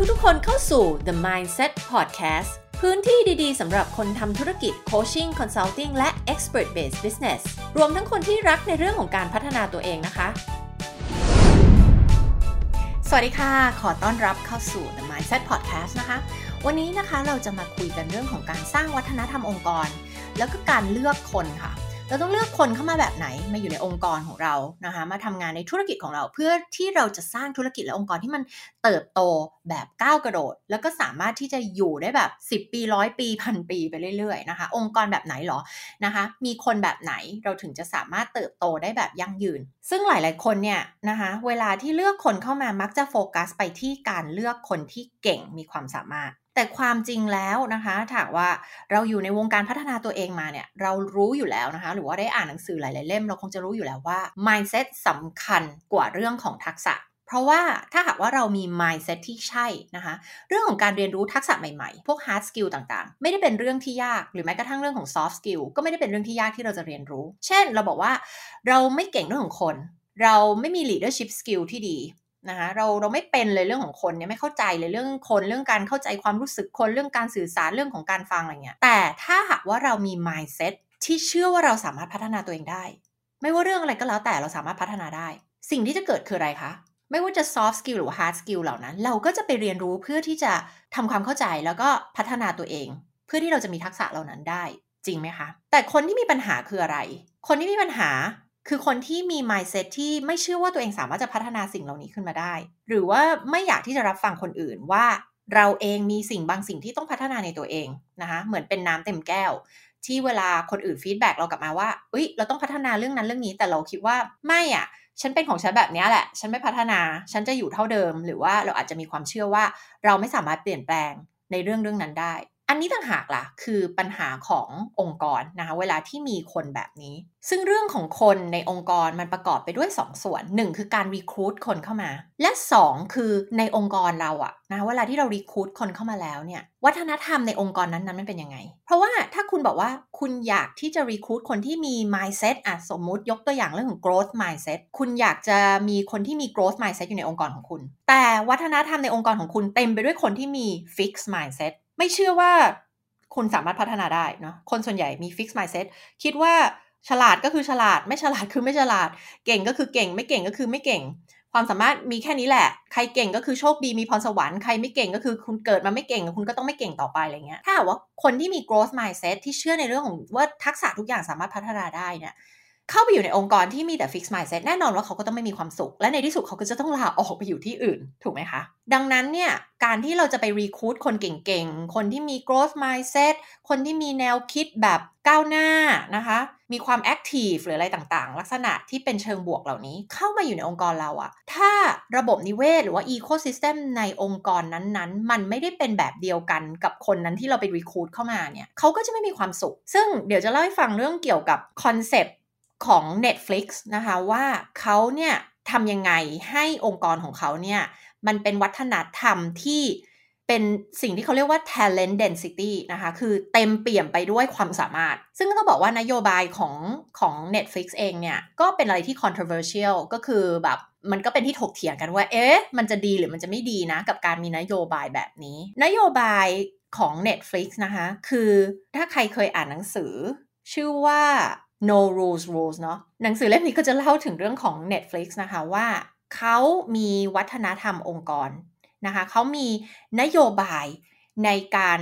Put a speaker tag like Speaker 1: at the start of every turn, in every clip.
Speaker 1: ทุกๆ คนเข้าสู่ The Mindset Podcast พื้นที่ดีๆ สำหรับคนทำธุรกิจ Coaching Consulting และ Expert Based Business รวมทั้งคนที่รักในเรื่องของการพัฒนาตัวเองนะคะ สวัสดีค่ะ ขอต้อนรับเข้าสู่ The Mindset Podcast นะคะ วันนี้นะคะเราจะมาคุยกันเรื่องของการสร้างวัฒนธรรมองค์กร แล้วก็การเลือกคนค่ะ เราต้องเลือกคนเข้ามาแบบไหนมาอยู่ในองค์กรของเรานะคะมาทำงานในธุรกิจของเรา เพื่อที่เราจะสร้างธุรกิจและองค์กรที่มันเติบโตแบบก้าวกระโดด แล้วก็สามารถที่จะอยู่ได้แบบ 10 ปีร้อยปีพันปีไปเรื่อยๆนะคะ องค์กรแบบไหนหรอนะคะมีคนแบบไหนเราถึงจะสามารถเติบโตได้แบบยั่งยืน ซึ่งหลายๆคนเนี่ยนะคะเวลาที่เลือกคนเข้ามามักจะโฟกัสไปที่การเลือกคนที่เก่งมีความสามารถ แต่ความจริงแล้วนะคะถามว่าเราอยู่ในวงการพัฒนาตัวเองมาเนี่ยเรารู้อยู่แล้วนะคะ หรือว่าได้อ่านหนังสือหลาย ๆ เล่ม เราคงจะรู้อยู่แล้วว่า mindset สำคัญกว่าเรื่องของทักษะ เพราะว่าถ้าหากว่าเรามี mindset ที่ใช่นะคะ เรื่องของการเรียนรู้ทักษะใหม่ ๆ พวก hard skill ต่าง ๆ ไม่ได้เป็นเรื่องที่ยาก หรือแม้กระทั่งเรื่องของ soft skill ก็ไม่ได้เป็นเรื่องที่ยากที่เราจะเรียนรู้ เช่น เราบอกว่าเราไม่เก่งเรื่องของคน เราไม่มี leadership skill ที่ดี นะคะเราเราไม่เป็นเลยเรื่องของคนเนี่ยไม่เข้าใจเลยเรื่องคนเรื่องการเข้าใจความรู้สึกคนเรื่องการสื่อสารเรื่องของการฟังอะไรเงี้ยแต่ถ้าหากว่าเรามี mindset ที่เชื่อว่าเราสามารถพัฒนาตัวเองได้ ไม่ว่าเรื่องอะไรก็แล้วแต่เราสามารถพัฒนาได้ สิ่งที่จะเกิดคืออะไรคะไม่ว่าจะ soft skill หรือ hard skill เหล่านั้น เราก็จะไปเรียนรู้เพื่อที่จะทำความเข้าใจแล้วก็พัฒนาตัวเอง เพื่อที่เราจะมีทักษะเหล่านั้นได้จริงไหมคะ แต่คนที่มีปัญหาคืออะไร คนที่มีปัญหา คือคนที่มี mindset ที่ไม่เชื่อว่าตัวเองสามารถจะพัฒนาสิ่งเหล่านี้ขึ้นมาได้ หรือว่าไม่อยากที่จะรับฟังคนอื่นว่าเราเองมีสิ่งบางสิ่งที่ต้องพัฒนาในตัวเองนะคะเหมือนเป็นน้ำเต็มแก้ว ที่เวลาคนอื่นฟีดแบ็กเรากลับมาว่าเอ้ยเราต้องพัฒนาเรื่องนั้นเรื่องนี้แต่เราคิดว่าไม่อะ่ะ ฉันเป็นของฉันแบบนี้แหละ ฉันไม่พัฒนา ฉันจะอยู่เท่าเดิม หรือว่าเราอาจจะมีความเชื่อว่า เราไม่สามารถเปลี่ยนแปลงในเรื่องเรื่องนั้นได้ อันนี้ต่างหากล่ะคือปัญหาขององค์กรนะคะเวลาที่มีคนแบบนี้ ซึ่งเรื่องของคนในองค์กรมันประกอบไปด้วย2ส่วน 1 คือการรีคูดคนเข้ามา และ 2 คือในองค์กรเราอะนะเวลาที่เรารีคูดคนเข้ามาแล้วเนี่ยวัฒนธรรมในองค์กรนั้นๆมันเป็นยังไง เพราะว่าถ้าคุณบอกว่าคุณอยากที่จะรีคูดคนที่มี mindset อะสมมุติยกตัวอย่างเรื่องของ growth mindset คุณอยากจะมีคนที่มี growth mindset อยู่ในองค์กรของคุณ แต่วัฒนธรรมในองค์กรของคุณเต็มไปด้วยคนที่มี fixed mindset ไม่เชื่อว่าคุณสามารถพัฒนาได้เนาะคนส่วนใหญ่มี fixed mindset คิดว่าฉลาดก็คือฉลาด ไม่ฉลาดคือไม่ฉลาด เก่งก็คือเก่ง ไม่เก่งก็คือไม่เก่ง ความสามารถมีแค่นี้แหละ ใครเก่งก็คือโชคดีมีพรสวรรค์ใครไม่เก่งก็คือคุณเกิดมาไม่เก่งคุณก็ต้องไม่เก่งต่อไปอะไรเงี้ยถ้าว่าคนที่มี growth mindset ที่เชื่อในเรื่องของว่าทักษะทุกอย่างสามารถพัฒนาได้เนี่ย เข้าไปอยู่ในองค์กรที่มีแต่ fixed mindset แน่นอนว่าเขาก็ต้องไม่มีความสุข และในที่สุดเขาก็จะต้องลาออกไปอยู่ที่อื่น ถูกไหมคะ ดังนั้นเนี่ยการที่เราจะไป recruit คนเก่งๆ คนที่มี growth mindset คนที่มีแนวคิดแบบก้าวหน้านะคะ มีความ active หรืออะไรต่างๆ ลักษณะที่เป็นเชิงบวกเหล่านี้เข้ามาอยู่ในองค์กรเราอะถ้าระบบนิเวศหรือว่า ecosystem ในองค์กรนั้นๆ มันไม่ได้เป็นแบบเดียวกันกับคนนั้นที่เราไป recruit เข้ามาเนี่ยเขาก็จะไม่มีความสุข ซึ่งเดี๋ยวจะเล่าให้ฟังเรื่องเกี่ยวกับคอนเซป ของ Netflix นะคะว่าเขาเนี่ยทำยังไงให้องค์กรของเขาเนี่ยมันเป็นวัฒนธรรมที่เป็นสิ่งที่เขาเรียกว่า talent density นะคะคือเต็มเปี่ยมไปด้วยความสามารถ ซึ่งต้องบอกว่านโยบายของของ Netflix เองเนี่ยก็เป็นอะไรที่ controversial ก็คือแบบมันก็เป็นที่ถกเถียงกันว่า เอ๊ะ มันจะดีหรือมันจะไม่ดีนะ กับการมีนโยบายแบบนี้ นโยบายของ Netflix นะคะ คือถ้าใครเคยอ่านหนังสือ ชื่อว่า no rules rules เนาะหนังสือเล่มนี้ก็จะเล่าถึงเรื่องของ Netflix นะคะว่าเขามีวัฒนธรรมองค์กรนะคะเขามีนโยบายในการ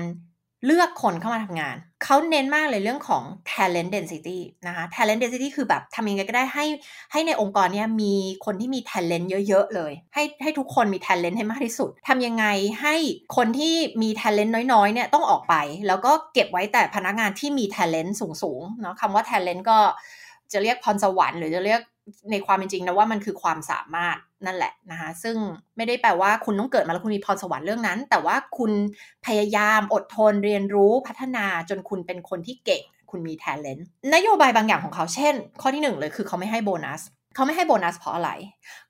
Speaker 1: เลือกคนเข้ามาทำงาน เขาเน้นมากเลยเรื่องของ talent density นะคะ talent density คือแบบทำยังไงก็ได้ให้ให้ในองค์กรเนี้ยมีคนที่มี talent เยอะ ๆ เลย ให้ให้ทุกคนมี talent ให้มากที่สุดทำยังไงให้คนที่มี talent น้อยๆ เนี่ยต้องออกไป แล้วก็เก็บไว้แต่พนักงานที่มี talent สูงๆ เนาะคำว่า talent ก็จะเรียกพรสวรรค์หรือจะเรียก ในความเป็นจริงนะว่ามันคือความสามารถนั่นแหละนะคะซึ่งไม่ได้แปลว่าคุณต้องเกิดมาแล้วคุณมีพรสวรรค์เรื่องนั้น แต่ว่าคุณพยายามอดทนเรียนรู้พัฒนาจนคุณเป็นคนที่เก่ง คุณมี talent นโยบายบางอย่างของเขาเช่น ข้อที่หนึ่งเลยคือเขาไม่ให้โบนัสเขาไม่ให้โบนัสเพราะอะไร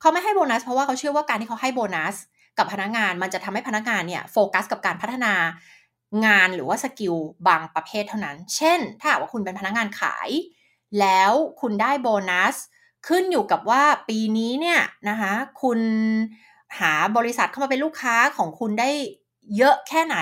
Speaker 1: เขาไม่ให้โบนัสเพราะว่าเขาเชื่อว่าการที่เขาให้โบนัส กับพนักงานมันจะทำให้พนักงานเนี่ยโฟกัสกับการพัฒนางานหรือว่า skillบางประเภทเท่านั้น เช่น ถ้าว่าคุณเป็นพนักงานขาย แล้วคุณได้โบนัส ขึ้นอยู่กับว่าปีนี้เนี่ยนะคะคุณหาบริษัทเข้ามาเป็นลูกค้าของคุณได้เยอะแค่ไหน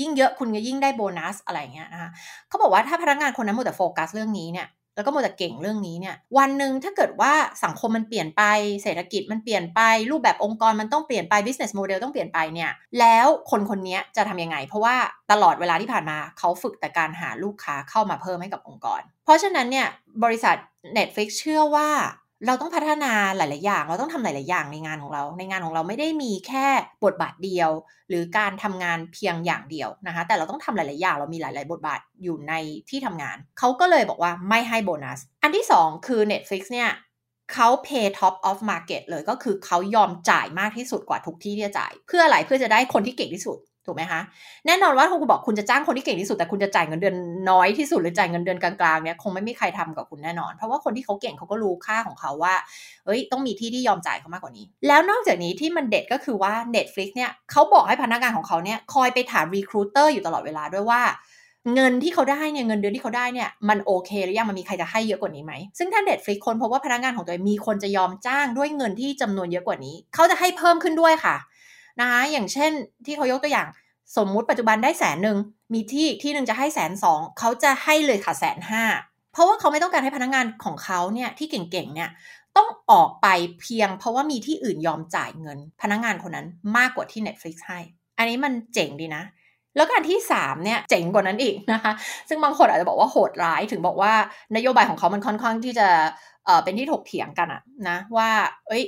Speaker 1: ยิ่งเยอะคุณก็ยิ่งได้โบนัสอะไรเงี้ยนะคะเขาบอกว่าถ้าพนักงานคนนั้นหมดแต่โฟกัสเรื่องนี้เนี่ยแล้วก็มัวแต่เก่งเรื่องนี้เนี่ยวันหนึ่งถ้าเกิดว่าสังคมมันเปลี่ยนไปเศรษฐกิจมันเปลี่ยนไป รูปแบบองค์กรมันต้องเปลี่ยนไป business model ต้องเปลี่ยนไปเนี่ยแล้วคนคนนี้จะทำยังไง เพราะว่าตลอดเวลาที่ผ่านมาเขาฝึกแต่การหาลูกค้าเข้ามาเพิ่มให้กับองค์กร เพราะฉะนั้นเนี่ยบริษัท Netflix เชื่อว่า เราต้องพัฒนาหลาย ๆ อย่าง เราต้องทำหลาย ๆ อย่างในงานของเรา ในงานของเราไม่ได้มีแค่บทบาทเดียว หรือการทำงานเพียงอย่างเดียวนะคะ แต่เราต้องทำหลาย ๆ อย่าง เรามีหลาย ๆ บทบาทอยู่ในที่ทำงาน เขาก็เลยบอกว่าไม่ให้โบนัส อันที่ 2 คือ Netflix เนี่ยเขา pay top of market เลยก็คือเขายอมจ่ายมากที่สุดกว่าทุกที่ที่จะจ่าย เพื่ออะไรเพื่อจะได้คนที่เก่งที่สุด ถูกไหมคะแน่นอนว่าคุณบอกคุณจะจ้างคนที่เก่งที่สุดแต่คุณจะจ่ายเงินเดือนน้อยที่สุดหรือจ่ายเงินเดือนกลางๆเนี่ยคงไม่มีใครทำกับคุณแน่นอน เพราะว่าคนที่เขาเก่งเขาก็รู้ค่าของเขาว่าเอ้ยต้องมีที่ที่ยอมจ่ายเขามากกว่านี้ แล้วนอกจากนี้ที่มันเด็ดก็คือว่า Netflix เนี่ยเขาบอกให้พนักงานของเขาเนี่ยคอยไปถามรีคูเตอร์อยู่ตลอดเวลาด้วยว่าเงินที่เขาได้เนี่ยเงินเดือนที่เขาได้เนี่ยมันโอเคหรือยังมันมีใครจะให้เยอะกว่านี้ไหมซึ่งถ้าเด็ดฟลิกคนพบว่าพนักงานของตัวเองมีคนจะยอมจ้างด้วยเงินที่จำนวนเยอะกว่านี้ เขาจะให้เพิ่มขึ้นด้วยค่ะ นะคะอย่างเช่นที่เขายกตัวอย่างสมมุติปัจจุบันได้แสนหนึ่งมีที่ที่หนึ่งจะให้แสนสองเขาจะให้เลยค่ะแสนห้าเพราะว่าเขาไม่ต้องการให้พนักงานของเขาเนี่ยที่เก่งๆเนี่ยต้องออกไปเพียงเพราะว่ามีที่อื่นยอมจ่ายเงิน พนักงานคนนั้นมากกว่าที่ Netflix ให้ อันนี้มันเจ๋งดีนะ แล้วการที่ 3 เนี่ยเจ๋งกว่านั้นอีกนะคะ ซึ่งบางคนอาจจะบอกว่าโหดร้ายถึงบอกว่านโยบายของเขามันค่อนข้างที่จะเเป็นที่ถกเถียงกันอะนะว่า เอ้ย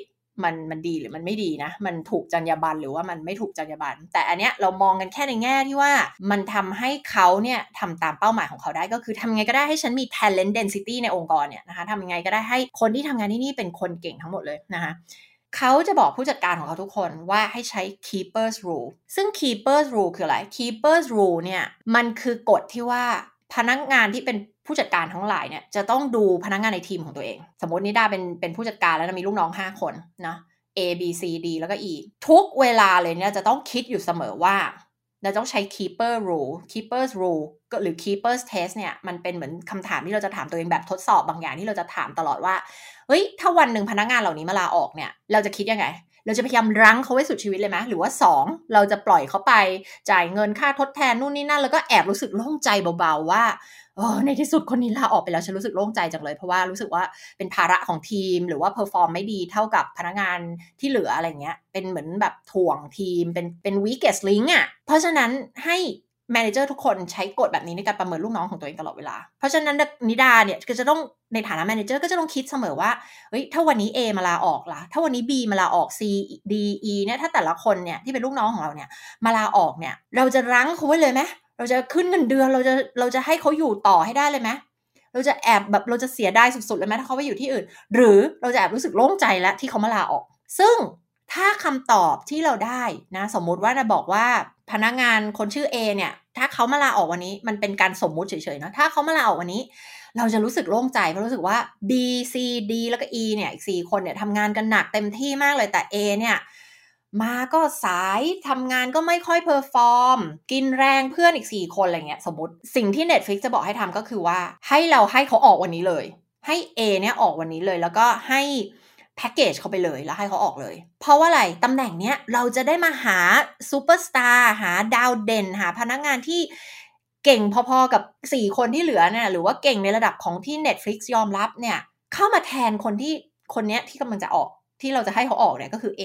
Speaker 1: มันมันดีหรือมันไม่ดีนะ มันถูกจรรยาบรรณหรือว่ามันไม่ถูกจรรยาบรรณแต่อันเนี้ยเรามองกันแค่ในแง่ที่ว่ามันทำให้เขาเนี่ยทำตามเป้าหมายของเขาได้ก็คือทำยังไงก็ได้ให้ฉันมี talent density ในองค์กรเนี่ยนะคะทำยังไงก็ได้ให้คนที่ทำงานที่นี่เป็นคนเก่งทั้งหมดเลยนะคะเขาจะบอกผู้จัดการของเขาทุกคนว่าให้ใช้ keepers rule ซึ่ง keepers rule คืออะไร keepers rule เนี่ยมันคือกฎที่ว่าพนักงานที่เป็น ผู้จัดการทั้งหลายเนี่ยจะต้องดูพนักงานในทีมของตัวเอง สมมตินิดาเป็นเป็นผู้จัดการแล้วมีลูกน้อง 5 คนนะ A B C D แล้วก็ E ทุกเวลาเลยเนี่ยจะต้องคิดอยู่เสมอว่าเราต้องใช้ keeper rule keepers rule หรือ keepers test เนี่ยมันเป็นเหมือนคำถามที่เราจะถามตัวเองแบบทดสอบบางอย่างที่เราจะถามตลอดว่า เฮ้ย ถ้าวันหนึ่งพนักงานเหล่านี้มาลาออกเนี่ย เราจะคิดยังไง เราจะพยายามรั้งเขาไว้สุดชีวิตเลยไหมหรือว่า 2 เราจะปล่อยเขาไปจ่ายเงินค่าทดแทนนู่นนี่นั่น แล้วก็แอบรู้สึกโล่งใจเบาๆว่า ออในที่สุดคนนี้ลาออกไปแล้วฉันรู้สึกโล่งใจจังเลย เพราะว่ารู้สึกว่าเป็นภาระของทีม หรือว่า perform ไม่ดีเท่ากับพนักงานที่เหลืออะไรเงี้ย เป็นเหมือนแบบถ่วงทีม เป็นเป็น weakest link อะ เพราะฉะนั้นให้ manager ทุกคนใช้กฎแบบนี้ในการประเมินลูกน้องของตัวเองตลอดเวลา เพราะฉะนั้นนิดาเนี่ยก็จะต้องในฐานะ manager ก็จะต้องคิดเสมอว่า เฮ้ย ถ้าวันนี้ A มาลาออกล่ะ ถ้าวันนี้ B มาลาออก C D E เนี่ย ถ้าแต่ละคนเนี่ยที่เป็นลูกน้องของเราเนี่ย มาลาออกเนี่ย เราจะรั้งเขาไว้เลยไหม เราจะขึ้นเงินเดือนเราจะเราจะให้เขาอยู่ต่อให้ได้เลยไหมเราจะแอบแบบเราจะเสียได้สุดๆเลยไหมถ้าเขาไปอยู่ที่อื่น หรือเราจะแอบรู้สึกโล่งใจแล้วที่เขามาลาออก ซึ่งถ้าคำตอบที่เราได้นะ สมมุติว่าเราบอกว่าพนักงานคนชื่อ A เนี่ย ถ้าเขามาลาออกวันนี้ มันเป็นการสมมุติเฉยๆเนาะถ้าเขามาลาออกวันนี้ เราจะรู้สึกโล่งใจเพราะรู้สึกว่า B C D แล้วก็ E เนี่ยอีกสี่คนเนี่ยทำงานกันหนักเต็มที่มากเลยแต่ A เนี่ย มาก็สายทำงานก็ไม่ค่อย perform กินแรงเพื่อนอีก 4 คนอะไรเงี้ยสมมติสิ่งที่ Netflix จะบอกให้ทำก็คือว่า ให้เราให้เขาออกวันนี้เลย ให้ A เนี่ยออกวันนี้เลย แล้วก็ให้แพ็กเกจเขาไปเลยแล้วให้เขาออกเลย เพราะว่าอะไรตำแหน่งเนี้ยเราจะได้มาหาซูเปอร์สตาร์หาดาวเด่น หาพนักงานที่เก่งพอๆกับ 4 คนที่เหลือเนี่ยหรือว่าเก่งในระดับของที่ Netflix ยอมรับเนี่ย เข้ามาแทนคนที่คนเนี้ยที่กำลังจะออกที่เราจะให้เขาออกเนี่ยก็คือ A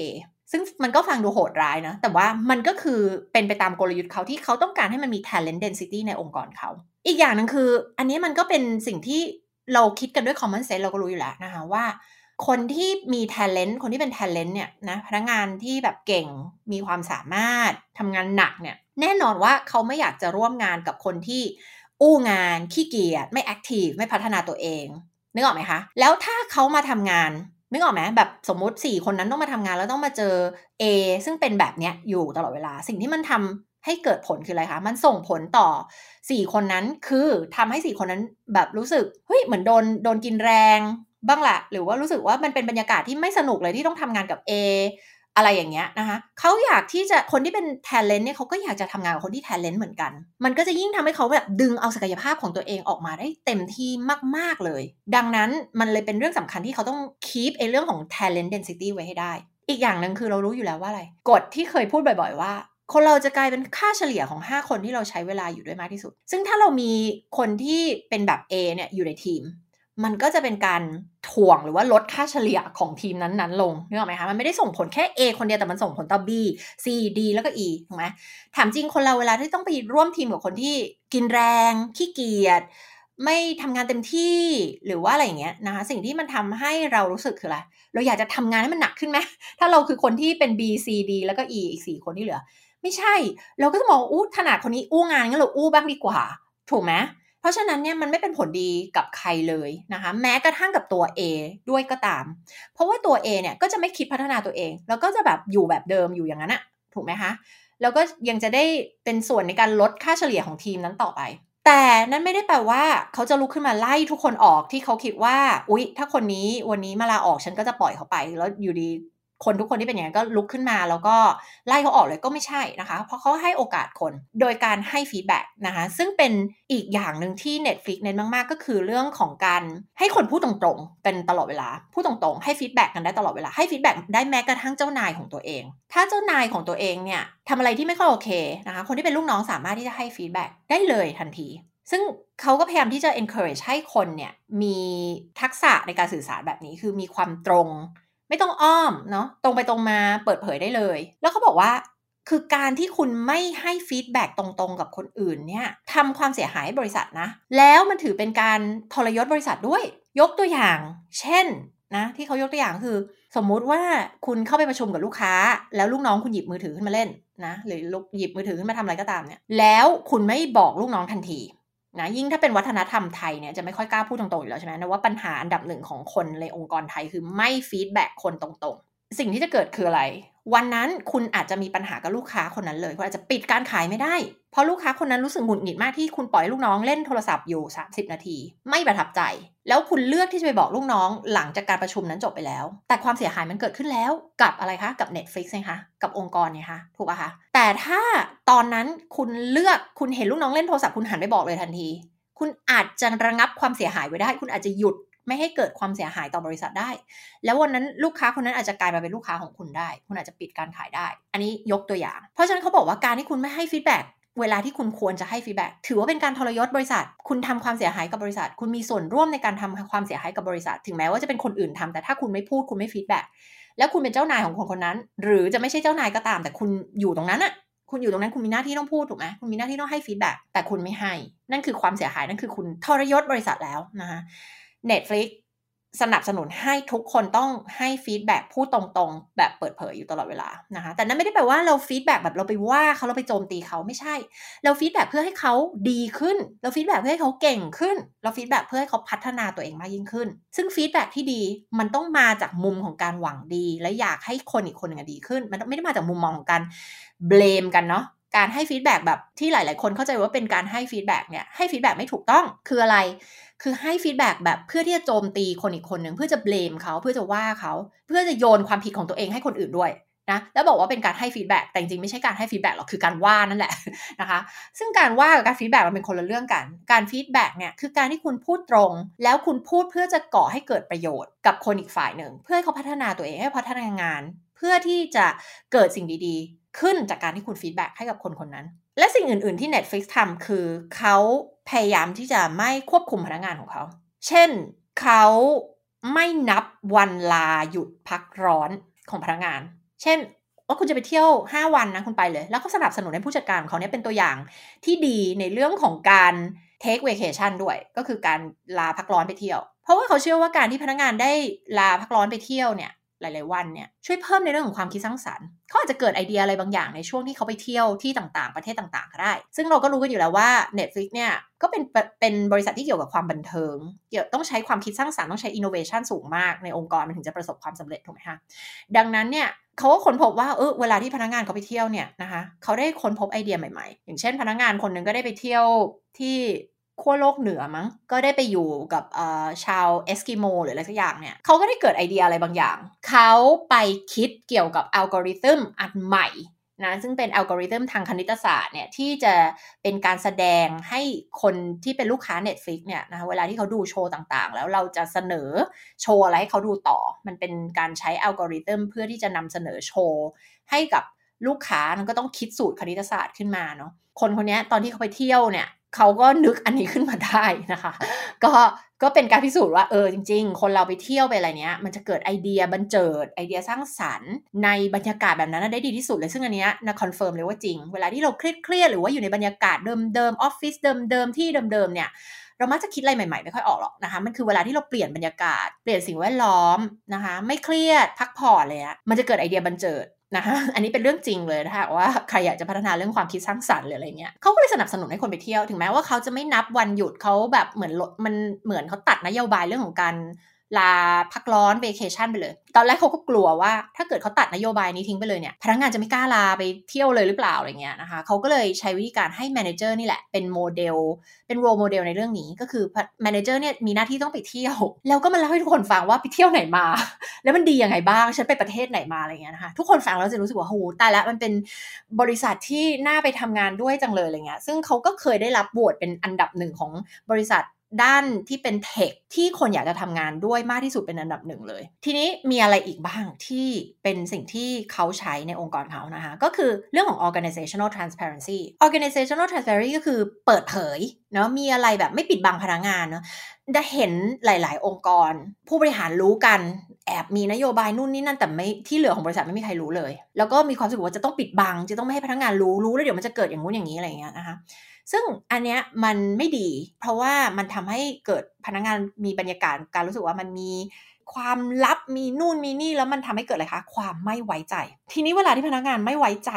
Speaker 1: ซึ่งมันก็ฟังดูโหดร้ายนะ แต่ว่ามันก็คือเป็นไปตามกลยุทธ์เขาที่เขาต้องการให้มันมี talent density ในองค์กรเขา อีกอย่างหนึ่งคือ อันนี้มันก็เป็นสิ่งที่เราคิดกันด้วย common sense เราก็รู้อยู่แล้วนะคะว่า คนที่มี talent คนที่เป็น talent เนี่ยนะพนักงานที่แบบเก่งมีความสามารถทำงานหนักเนี่ย แน่นอนว่าเขาไม่อยากจะร่วมงานกับคนที่อู้งานขี้เกียจไม่ active ไม่พัฒนาตัวเองนึกออกไหมคะ แล้วถ้าเขามาทำงาน นึกออกไหมแบบสมมุติ 4 คนนั้นต้องมาทำงานแล้วต้องมาเจอ A ซึ่งเป็นแบบเนี้ยอยู่ตลอดเวลา สิ่งที่มันทำให้เกิดผลคืออะไรคะ มันส่งผลต่อ 4 คนนั้นคือทำให้ 4 คนนั้นแบบรู้สึกเฮ้ยเหมือนโดนโดนกินแรงบ้างแหละหรือว่ารู้สึกว่ามันเป็นบรรยากาศที่ไม่สนุกเลยที่ต้องทำงานกับ A อะไรอย่างเงี้ยนะคะเขาอยากที่จะคนที่เป็น talent เนี่ยเขาก็อยากจะทำงานกับคนที่ talent เหมือนกัน มันก็จะยิ่งทำให้เขาแบบดึงเอาศักยภาพของตัวเองออกมาได้เต็มที่มาก ๆเลย ดังนั้นมันเลยเป็นเรื่องสำคัญที่เขาต้อง keep ไอ้เรื่องของ talent density ไว้ให้ได้ อีกอย่างหนึ่งคือเรารู้อยู่แล้วว่าอะไรกฎที่เคยพูดบ่อย ๆว่า คนเราจะกลายเป็นค่าเฉลี่ยของ 5 คนที่เราใช้เวลาอยู่ด้วยมากที่สุด ซึ่งถ้าเรามีคนที่เป็นแบบ A เนี่ยอยู่ในทีม มันก็จะเป็นการถ่วงหรือว่าลดค่าเฉลี่ยของทีมนั้นๆ ลงนึกออกไหมคะ มันไม่ได้ส่งผลแค่ A คนเดียวแต่มันส่งผลต่อ B C D แล้วก็ E ถูกไหมถามจริงคนเราเวลาที่ต้องไปร่วมทีมกับคนที่กินแรงขี้เกียจไม่ทำงานเต็มที่หรือว่าอะไรอย่างเงี้ยนะคะสิ่งที่มันทำให้เรารู้สึกคืออะไรเราอยากจะทำงานให้มันหนักขึ้นไหมถ้าเราคือคนที่เป็น B C D แล้วก็ E อีกสี่คนที่เหลือ ไม่ใช่ เราก็จะมองอู้ถนัดคนนี้อู้งานงั้นเราอู้บ้างดีกว่า ถูกไหม เพราะฉะนั้นเนี่ยมันไม่เป็นผลดีกับใครเลยนะคะ แม้กระทั่งกับตัว A ด้วยก็ตาม เพราะว่าตัว A เนี่ยก็จะไม่คิดพัฒนาตัวเอง แล้วก็จะแบบอยู่แบบเดิมอยู่อย่างนั้นอะถูกไหมคะ แล้วก็ยังจะได้เป็นส่วนในการลดค่าเฉลี่ยของทีมนั้นต่อไป แต่นั่นไม่ได้แปลว่าเขาจะลุกขึ้นมาไล่ทุกคนออกที่เขาคิดว่า อุ๊ย ถ้าคนนี้วันนี้มาลาออกฉันก็จะปล่อยเขาไป แล้วอยู่ดี คนทุกคนที่เป็นอย่างนั้นก็ลุกขึ้นมา แล้วก็ไล่เขาออกเลยก็ไม่ใช่นะคะ เพราะเขาให้โอกาสคนโดยการให้ feedback นะคะ ซึ่งเป็นอีกอย่างหนึ่งที่ Netflix เน้นมาก ๆ ก็คือเรื่องของการให้คนพูดตรงๆ เป็นตลอดเวลา พูดตรงๆ ให้ feedback กันได้ตลอดเวลา ให้ feedback ได้แม้กระทั่งเจ้านายของตัวเอง ถ้าเจ้านายของตัวเองเนี่ยทำอะไรที่ไม่ค่อยโอเคนะคะ คนที่เป็นลูกน้องสามารถที่จะให้ feedback ได้เลยทันที ซึ่งเขาก็พยายามที่จะ encourage ให้คนเนี่ยมีทักษะในการสื่อสารแบบนี้ คือมีความตรง ไม่ต้องอ้อมเนาะตรงไปตรงมาเปิดเผยได้เลย แล้วเขาบอกว่าคือการที่คุณไม่ให้ feedback ตรงๆ กับคนอื่นเนี่ยทำความเสียหายบริษัทนะ แล้วมันถือเป็นการทรยศบริษัทด้วย ยกตัวอย่าง เช่นนะที่เขายกตัวอย่างคือ สมมุติว่าคุณเข้าไปประชุมกับลูกค้า แล้วลูกน้องคุณหยิบมือถือขึ้นมาเล่นนะหรือหยิบมือถือขึ้นมาทำอะไรก็ตามเนี่ยแล้วคุณไม่บอกลูกน้องทันที นะยิ่งถ้าเป็นวัฒนธรรมไทยเนี่ยจะไม่ค่อยกล้าพูดตรงๆอยู่แล้วใช่ไหมนะว่าปัญหาอันดับหนึ่งของคนในองค์กรไทยคือไม่ feedback คนตรงๆ สิ่งที่จะเกิดคืออะไร วันนั้นคุณอาจจะมีปัญหากับลูกค้าคนนั้นเลยคุณอาจจะปิดการขายไม่ได้ เพราะลูกค้าคนนั้นรู้สึกหงุดหงิดมากที่คุณปล่อยลูกน้องเล่นโทรศัพท์อยู่ 30 นาที ไม่ประทับใจ แล้วคุณเลือกที่จะไปบอกลูกน้อง หลังจากการประชุมนั้นจบไปแล้ว แต่ความเสียหายมันเกิดขึ้นแล้วกับอะไรคะกับ Netflix ไงคะกับองค์กรเนี่ยคะถูกป่ะคะแต่ถ้าตอนนั้นคุณเลือกคุณเห็นลูกน้องเล่นโทรศัพท์คุณหันไปบอกเลยทันที คุณอาจจะระงับความเสียหายไว้ได้ คุณอาจจะหยุด ไม่ให้เกิดความเสียหายต่อบริษัทได้ แล้ววันนั้นลูกค้าคนนั้นอาจจะกลายมาเป็นลูกค้าของคุณได้ คุณอาจจะปิดการขายได้ อันนี้ยกตัวอย่าง เพราะฉะนั้นเขาบอกว่าการที่คุณไม่ให้ feedback เวลาที่คุณควรจะให้ feedback ถือว่าเป็นการทรยศบริษัท คุณทำความเสียหายกับบริษัท คุณมีส่วนร่วมในการทำความเสียหายกับบริษัท ถึงแม้ว่าจะเป็นคนอื่นทำแต่ถ้าคุณไม่พูดคุณไม่ feedback แล้วคุณเป็นเจ้านายของคนคนนั้น หรือจะไม่ใช่เจ้านายก็ตาม แต่คุณอยู่ตรงนั้นอะคุณอยู่ตรงนั้นคุณมีหน้าที่ต้องพูดถูกไหมคุณมีหน้าที่ต้องให้ feedback แต่คุณไม่ให้ นั่นคือความเสียหายนั่นคือคุณทรยศบริษัทแล้วนะคะ Netflix สนับสนุนให้ทุกคนต้องให้ feedback พูดตรงๆ แบบเปิดเผยอยู่ตลอดเวลานะคะแต่นั่นไม่ได้แปลว่าเรา feedback แบบเราไปว่าเขาเราไปโจมตีเขาไม่ใช่ เรา feedback เพื่อให้เขาดีขึ้น เรา feedback เพื่อให้เขาเก่งขึ้น เรา feedback เพื่อให้เขาพัฒนาตัวเองมากยิ่งขึ้น ซึ่ง feedback ที่ดีมันต้องมาจากมุมของการหวังดี และอยากให้คนอีกคนหนึ่งดีขึ้น มันไม่ได้มาจากมุมมองของการ blame กันเนาะการให้ feedback แบบที่หลาย ๆ คนเข้าใจว่าเป็นการให้ feedback เนี่ยให้ feedback ไม่ถูกต้องคืออะไร คือให้ feedback แบบเพื่อที่จะโจมตีคนอีกคนหนึ่งเพื่อจะ blame เขาเพื่อจะว่าเขา เพื่อจะโยนความผิดของตัวเองให้คนอื่นด้วยนะแล้วบอกว่าเป็นการให้ feedback แต่จริงๆ ไม่ใช่การให้ feedback หรอกคือการว่านั่นแหละนะคะ ซึ่งการว่ากับการ feedback มันเป็นคนละเรื่องกัน การ feedback เนี่ยคือการที่คุณพูดตรง แล้วคุณพูดเพื่อจะก่อให้เกิดประโยชน์กับคนอีกฝ่ายหนึ่ง เพื่อให้เขาพัฒนาตัวเองให้พัฒนางาน เพื่อที่จะเกิดสิ่งดีๆ ขึ้นจากการที่คุณ feedback ให้กับคนคนนั้น และสิ่งอื่น ๆที่ Netflix ทำคือเขาพยายามที่จะไม่ควบคุมพนักงานของเขา เช่นเขาไม่นับวันลาหยุดพักร้อนของพนักงาน เช่นว่าคุณจะไปเที่ยว 5 วันนะคุณไปเลย แล้วก็สนับสนุนให้ผู้จัดการของเขาเนี่ยเป็นตัวอย่างที่ดีในเรื่องของการ take vacation ด้วย ก็คือการลาพักร้อนไปเที่ยว เพราะว่าเขาเชื่อว่าการที่พนักงานได้ลาพักร้อนไปเที่ยวเนี่ย หลาย ๆ วันเนี่ยช่วยเพิ่มในเรื่องของความคิดสร้างสรรค์เขาอาจจะเกิดไอเดียอะไรบางอย่างในช่วงที่เขาไปเที่ยวที่ต่าง ๆ ประเทศต่าง ๆ ก็ได้ ซึ่งเราก็รู้กันอยู่แล้วว่า Netflix เนี่ยก็เป็นเป็นบริษัทที่เกี่ยวกับความบันเทิง เกี่ยวต้องใช้ความคิดสร้างสรรค์ต้องใช้อินโนเวชันสูงมากในองค์กรมันถึงจะประสบความสำเร็จถูกไหมคะดังนั้นเนี่ยเขาก็ค้นพบว่าเออเวลาที่พนักงานเขาไปเที่ยวเนี่ยนะคะเขาได้ค้นพบไอเดียใหม่ ๆ อย่างเช่น พนักงานคนหนึ่งก็ได้ไปเที่ยวที่ ขั้วโลกเหนือมั้ง ก็ได้ไปอยู่กับชาวเอสกิโมหรืออะไรสักอย่างเนี่ยเขาก็ได้เกิดไอเดียอะไรบางอย่าง เขาไปคิดเกี่ยวกับอัลกอริทึมอันใหม่นะซึ่งเป็นอัลกอริทึมทางคณิตศาสตร์เนี่ยที่จะเป็นการแสดงให้คนที่เป็นลูกค้า Netflix เนี่ยนะเวลาที่เขาดูโชว์ต่างๆ แล้วเราจะเสนอโชว์อะไรให้เขาดูต่อ มันเป็นการใช้อัลกอริทึมเพื่อที่จะนำเสนอโชว์ให้กับลูกค้ามันก็ต้องคิดสูตรคณิตศาสตร์ขึ้นมาเนาะคนคนนี้ตอนที่เขาไปเที่ยวเนี่ย เขาก็นึกอันนี้ขึ้นมาได้นะคะ ก็ก็เป็นการพิสูจน์ว่าเออจริง ๆ คนเราไปเที่ยวไปอะไรเนี้ย มันจะเกิดไอเดียบรรเจิดไอเดียสร้างสรรค์ในบรรยากาศแบบนั้นได้ดีที่สุดเลยซึ่งอันเนี้ยนะคอนเฟิร์มเลยว่าจริง เวลาที่เราเครียดๆหรือว่าอยู่ในบรรยากาศเดิมๆออฟฟิศเดิมๆที่เดิมๆเนี่ยเรามักจะคิดอะไรใหม่ๆ ไม่ค่อยออกหรอกนะคะ มันคือเวลาที่เราเปลี่ยนบรรยากาศ เปลี่ยนสิ่งแวดล้อมนะคะ ไม่เครียด พักผ่อนเลยอะมันจะเกิดไอเดียบรรเจิด นะคะอันนี้เป็นเรื่องจริงเลยนะคะว่าใครอยากจะพัฒนาเรื่องความคิดสร้างสรรค์หรืออะไรเงี้ยเขาก็เลยสนับสนุนให้คนไปเที่ยวถึงแม้ว่าเขาจะไม่นับวันหยุดเขาแบบเหมือนมันเหมือนเขาตัดนโยบายเรื่องของการ ลาพักร้อนเวเคชันไปเลย ตอนแรกเขาก็กลัวว่า ถ้าเกิดเขาตัดนโยบายนี้ทิ้งไปเลยเนี่ย พนักงานจะไม่กล้าลาไปเที่ยวเลยหรือเปล่าอะไรเงี้ยนะคะเขาก็เลยใช้วิธีการให้ manager นี่แหละ เป็นโมเดล เป็น role model ในเรื่องนี้ ก็คือ manager เนี่ยมีหน้าที่ต้องไปเที่ยว แล้วก็มาเล่าให้ทุกคนฟังว่าไปเที่ยวไหนมา แล้วมันดียังไงบ้าง ฉันไปประเทศไหนมาอะไรเงี้ยนะคะ ทุกคนฟังแล้วจะรู้สึกว่าโหตายแล้วมันเป็นบริษัทที่น่าไปทำงานด้วยจังเลยอะไรเงี้ย ซึ่งเขาก็เคยได้รับโหวตเป็นอันดับหนึ่งของบริษัท ด้านที่เป็นเทคที่คนอยากจะทำงานด้วยมากที่สุดเป็นอันดับหนึ่งเลย ทีนี้มีอะไรอีกบ้างที่เป็นสิ่งที่เขาใช้ในองค์กรเขานะคะ ก็คือเรื่องของ organizational transparency organizational transparency ก็คือเปิดเผยเนาะมีอะไรแบบไม่ปิดบังพนักงานเนาะได้เห็นหลาย ๆ องค์กร ผู้บริหารรู้กัน แอบมีนโยบายนู่นนี่นั่นแต่ไม่ที่เหลือของบริษัทไม่มีใครรู้เลย แล้วก็มีความรู้สึกว่าจะต้องปิดบัง จะต้องไม่ให้พนักงานรู้รู้แล้วเดี๋ยวมันจะเกิดอย่างงู้นอย่างนี้อะไรอย่างเงี้ยนะคะซึ่งอันเนี้ยมันไม่ดี เพราะว่ามันทำให้เกิดพนักงานมีบรรยากาศการรู้สึกว่ามันมีความลับมีนู่นมีนี่แล้วมันทำให้เกิดอะไรคะความไม่ไว้ใจ ทีนี้เวลาที่พนักงานไม่ไว้ใจ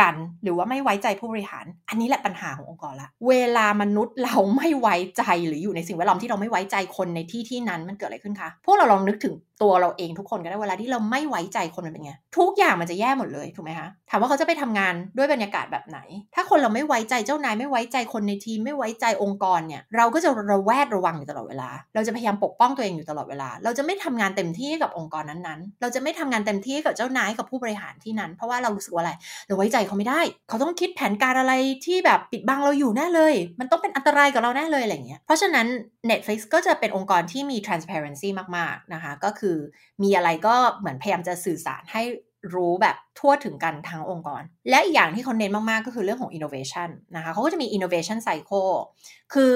Speaker 1: กัน หรือว่าไม่ไว้ใจผู้บริหาร อันนี้แหละปัญหาขององค์กรละ เวลามนุษย์เราไม่ไว้ใจหรืออยู่ในสิ่งแวดล้อมที่เราไม่ไว้ใจคนในที่ที่นั้นมันเกิดอะไรขึ้นคะ พวกเราลองนึกถึงตัวเราเองทุกคนก็ได้เวลาที่เราไม่ไว้ใจคนมันเป็นไงทุกอย่างมันจะแย่หมดเลยถูกไหมคะถามว่าเขาจะไปทำงานด้วยบรรยากาศแบบไหน ถ้าคนเราไม่ไว้ใจเจ้านายไม่ไว้ใจคนในทีมไม่ไว้ใจองค์กรเนี่ยเราก็จะระแวดระวังอยู่ตลอดเวลา เราจะพยายามปกป้องตัวเองอยู่ตลอดเวลา เราจะไม่ทำงานเต็มที่กับองค์กรนั้นๆ เราจะไม่ทำงานเต็มที่กับเจ้านายกับผู้บริหารที่นั้น เพราะว่าเรารู้สึกว่าอะไรเราไว้ใจเขาไม่ได้ เขาต้องคิดแผนการอะไรที่แบบปิดบังเราอยู่แน่เลย มันต้องเป็นอันตรายกับเราแน่เลยอะไรเงี้ยเพราะฉะนั้น Netflix ก็จะเป็นองค์กรที่มี transparency มากๆนะคะก็คือมีอะไรก็เหมือนพยายามจะสื่อสารให้รู้แบบทั่วถึงกันทั้งองค์กร และอีกอย่างที่เขาเน้นมาก ๆ ก็คือเรื่องของ innovation นะคะเขาก็จะมี innovation cycle คือ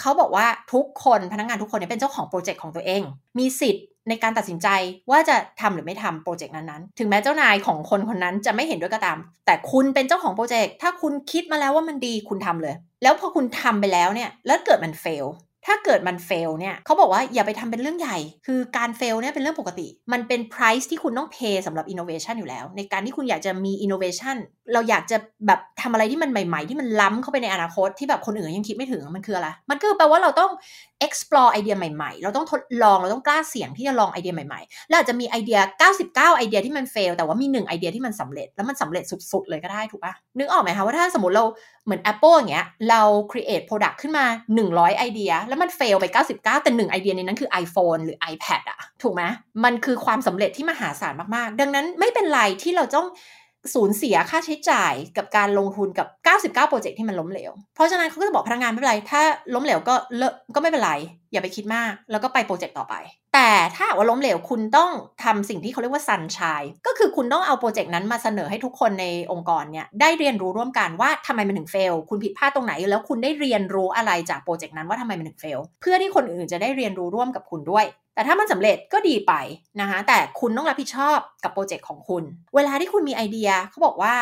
Speaker 1: เขาบอกว่าทุกคนพนักงานทุกคนเนี่ยเป็นเจ้าของโปรเจกต์ของตัวเอง มีสิทธิ์ ในการตัดสินใจว่าจะทำหรือไม่ทำโปรเจกต์นั้นๆ ถึงแม้เจ้านายของคนคนนั้นจะไม่เห็นด้วยก็ตาม แต่คุณเป็นเจ้าของโปรเจกต์ ถ้าคุณคิดมาแล้วว่ามันดีคุณทำเลย แล้วพอคุณทำไปแล้วเนี่ย แล้วเกิดมัน fail ถ้าเกิดมัน fail เนี่ยเขาบอกว่าอย่าไปทำเป็นเรื่องใหญ่ คือการเฟลเนี่ยเป็นเรื่องปกติ มันเป็น price ที่คุณต้องเพย์สำหรับ innovation อยู่แล้ว ในการที่คุณอยากจะมี innovation เราอยากจะแบบทำอะไรที่มันใหม่ๆ ที่มันล้ำเข้าไปในอนาคตที่แบบคนอื่นยังคิดไม่ถึงมันคืออะไร มันคือแปลว่าเราต้อง explore ไอเดียใหม่ๆ เราต้องทดลองเราต้องกล้าเสี่ยงที่จะลองไอเดียใหม่ๆ แล้วอาจจะมีไอเดีย 99 ไอเดียที่มันเฟลแต่ว่ามี1ไอเดียที่มันสำเร็จแล้วมันสำเร็จสุดๆเลยก็ได้ถูกปะนึกออกไหมคะว่าถ้าสมมติเราเหมือน Apple อย่างเงี้ยเรา create product ขึ้นมา 100 ไอเดีย แล้วมัน fail ไป 99 แต่1ไอเดียในนั้นคือ iPhone หรือ iPad อะถูกไหมมันคือความสำเร็จที่มหาศาลมากๆ ดังนั้นไม่เป็นไรที่เราต้อง สูญเสียค่าใช้จ่ายกับการลงทุนกับ 99 โปรเจกต์ที่มันล้มเหลว เพราะฉะนั้นเขาก็จะบอกพนักงานไม่เป็นไร ถ้าล้มเหลวก็เลก็ไม่เป็นไร อย่าไปคิดมาก แล้วก็ไปโปรเจกต์ต่อไป แต่ถ้าว่าล้มเหลวคุณต้องทำสิ่งที่เขาเรียกว่า sunshine ก็คือคุณต้องเอาโปรเจกต์นั้นมาเสนอให้ทุกคนในองค์กรเนี่ยได้เรียนรู้ร่วมกันว่าทำไมมันถึง fail คุณผิดพลาดตรงไหน แล้วคุณได้เรียนรู้อะไรจากโปรเจกต์นั้นว่าทำไมมันถึง fail เพื่อที่คนอื่นจะได้เรียนรู้ร่วมกับคุณด้วย แต่ถ้ามันสำเร็จก็ดีไปนะคะแต่คุณต้องรับผิดชอบกับโปรเจกต์ของคุณ เวลาที่คุณมีไอเดียเขาบอกว่า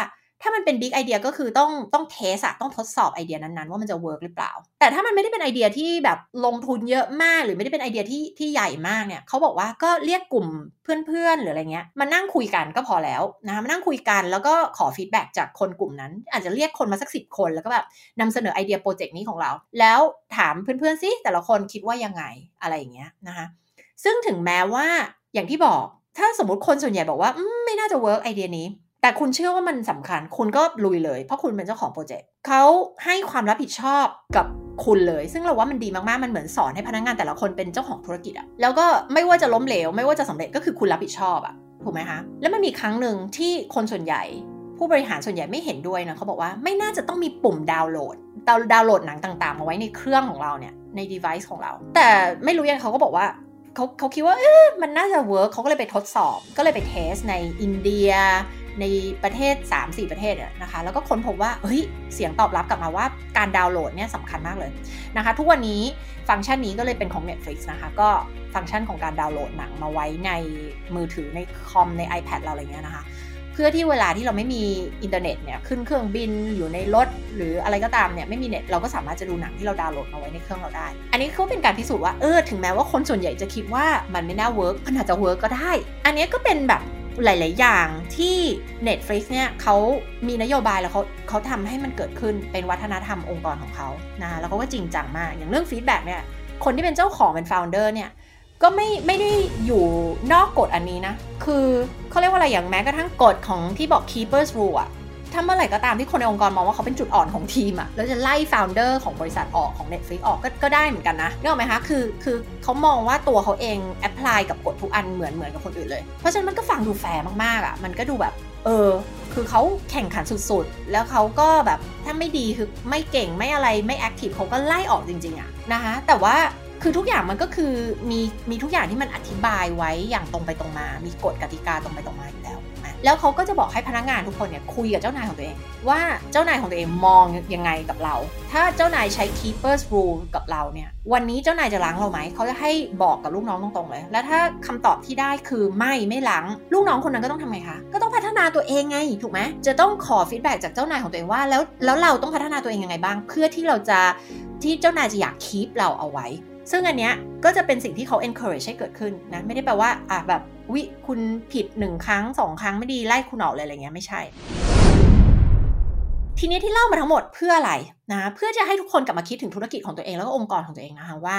Speaker 1: ถ้ามันเป็น big idea ก็คือต้องต้อง test อะต้องทดสอบไอเดียนั้นๆ ว่ามันจะ work หรือเปล่า แต่ถ้ามันไม่ได้เป็นไอเดียที่แบบลงทุนเยอะมากหรือไม่ได้เป็นไอเดียที่ที่ใหญ่มากเนี่ยเขาบอกว่าก็เรียกกลุ่มเพื่อนๆหรืออะไรเงี้ยมานั่งคุยกันก็พอแล้วนะมานั่งคุยกันแล้วก็ขอ feedback จากคนกลุ่มนั้น อาจจะเรียกคนมาสักสิบคนแล้วก็แบบนำเสนอไอเดียโปรเจกต์นี้ของเรา แล้วถามเพื่อนๆซิแต่ละคนคิดว่ายังไงอะไรอย่างเงี้ยนะคะ ซึ่งถึงแม้ว่าอย่างที่บอก ถ้าสมมติคนส่วนใหญ่บอกว่าไม่น่าจะ work ไอเดียนี้ แต่คุณเชื่อว่ามันสำคัญ คุณก็ลุยเลย เพราะคุณเป็นเจ้าของโปรเจกต์เขาให้ความรับผิดชอบกับคุณเลย ซึ่งเราว่ามันดีมากๆ มันเหมือนสอนให้พนักงานแต่ละคนเป็นเจ้าของธุรกิจอะแล้วก็ไม่ว่าจะล้มเหลว ไม่ว่าจะสำเร็จก็คือคุณรับผิดชอบอะถูกไหมคะ แล้วมันมีครั้งหนึ่งที่คนส่วนใหญ่ ผู้บริหารส่วนใหญ่ไม่เห็นด้วยนะเขาบอกว่าไม่น่าจะต้องมีปุ่มดาวน์โหลดดาวดาวน์โหลดหนังต่างๆมาไว้ในเครื่องของเราเนี่ยใน device ของเรา แต่ไม่รู้ยังเขาก็บอกว่า เขาเขาคิดว่าเออมันน่าจะ work เขาก็เลยไปทดสอบ ก็เลยไป test ในอินเดีย ในประเทศ 3-4 ประเทศนะคะ แล้วก็ค้นพบว่าเฮ้ยเสียงตอบรับกลับมาว่าการดาวน์โหลดเนี่ยสำคัญมากเลยนะคะ ทุกวันนี้ฟังก์ชันนี้ก็เลยเป็นของ Netflix นะคะ ก็ฟังก์ชันของการดาวน์โหลดหนังมาไว้ในมือถือในคอมใน iPad เราอะไรเงี้ยนะคะ เพื่อที่เวลาที่เราไม่มีอินเทอร์เน็ตเนี่ยขึ้นเครื่องบินอยู่ในรถ หรืออะไรก็ตามเนี่ยไม่มีเน็ตเราก็สามารถจะดูหนังที่เราดาวน์โหลดมาไว้ในเครื่องเราได้ อันนี้ก็เป็นการพิสูจน์ว่าเออถึงแม้ว่าคนส่วนใหญ่จะคิดว่ามันไม่น่า work มันอาจจะ work ก็ได้ อันนี้ก็เป็นแบบหลาย ๆ อย่างที่ Netflix เนี่ยเขามีนโยบายแล้วเขาเขาทำให้มันเกิดขึ้นเป็นวัฒนธรรมองค์กรของเขานะแล้วเขาก็จริงจังมาก อย่างเรื่อง feedback เนี่ยคนที่เป็นเจ้าของเป็น founder เนี่ย ก็ไม่ไม่ได้อยู่นอกกฎอันนี้นะ คือเขาเรียกว่าอะไรอย่างแม้กระทั่งกฎของที่บอก keepers rule อะถ้าเมื่อไหร่ก็ตามที่คนในองค์กรมองว่าเขาเป็นจุดอ่อนของทีมอะแล้วจะไล่ founder ของบริษัทออกของ Netflix ออกก็ก็ได้เหมือนกันนะนึกออกไหมคะ คือคือเขามองว่าตัวเขาเอง apply กับกฎทุกอันเหมือนเหมือนกับคนอื่นเลย เพราะฉะนั้นมันก็ฟังดูแฟร์มากๆอะมันก็ดูแบบ เออ คือเขาแข่งขันสุดๆ แล้วเขาก็แบบถ้าไม่ดีคือไม่เก่งไม่อะไรไม่ active เขาก็ไล่ออกจริงๆอะนะคะ แต่ว่า คือทุกอย่างมันก็คือมีมีทุกอย่างที่มันอธิบายไว้อย่างตรงไปตรงมา มีกฎกติกาตรงไปตรงมาอยู่แล้วแล้วเขาก็จะบอกให้พนักงานทุกคนเนี่ยคุยกับเจ้านายของตัวเอง ว่าเจ้านายของตัวเองมองยังไงกับเรา ถ้าเจ้านายใช้ keepers rule กับเราเนี่ยวันนี้เจ้านายจะล้างเราไหม เขาจะให้บอกกับลูกน้องตรงๆเลย แล้วถ้าคำตอบที่ได้คือไม่ไม่ล้างลูกน้องคนนั้นก็ต้องทำไงคะ ก็ต้องพัฒนาตัวเองไงถูกไหมจะต้องขอฟีดแบ็จากเจ้านายของตัวเองว่าแล้วแล้วเราต้องพัฒนาตัวเองยังไงบ้าง เพื่อที่เราจะที่เจ้านายจะอยากคีปเราเอาไว้ ซึ่งอันเนี้ยก็จะเป็นสิ่งที่เขา encourage ให้เกิดขึ้นนะ ไม่ได้แปลว่าอะแบบวิคุณผิดหนึ่งครั้งสองครั้งไม่ดีไล่คุณออกเลยอะไรเงี้ยไม่ใช่ ทีนี้ที่เล่ามาทั้งหมดเพื่ออะไรนะเพื่อจะให้ทุกคนกลับมาคิดถึงธุรกิจของตัวเองแล้วก็องค์กรของตัวเองนะคะว่า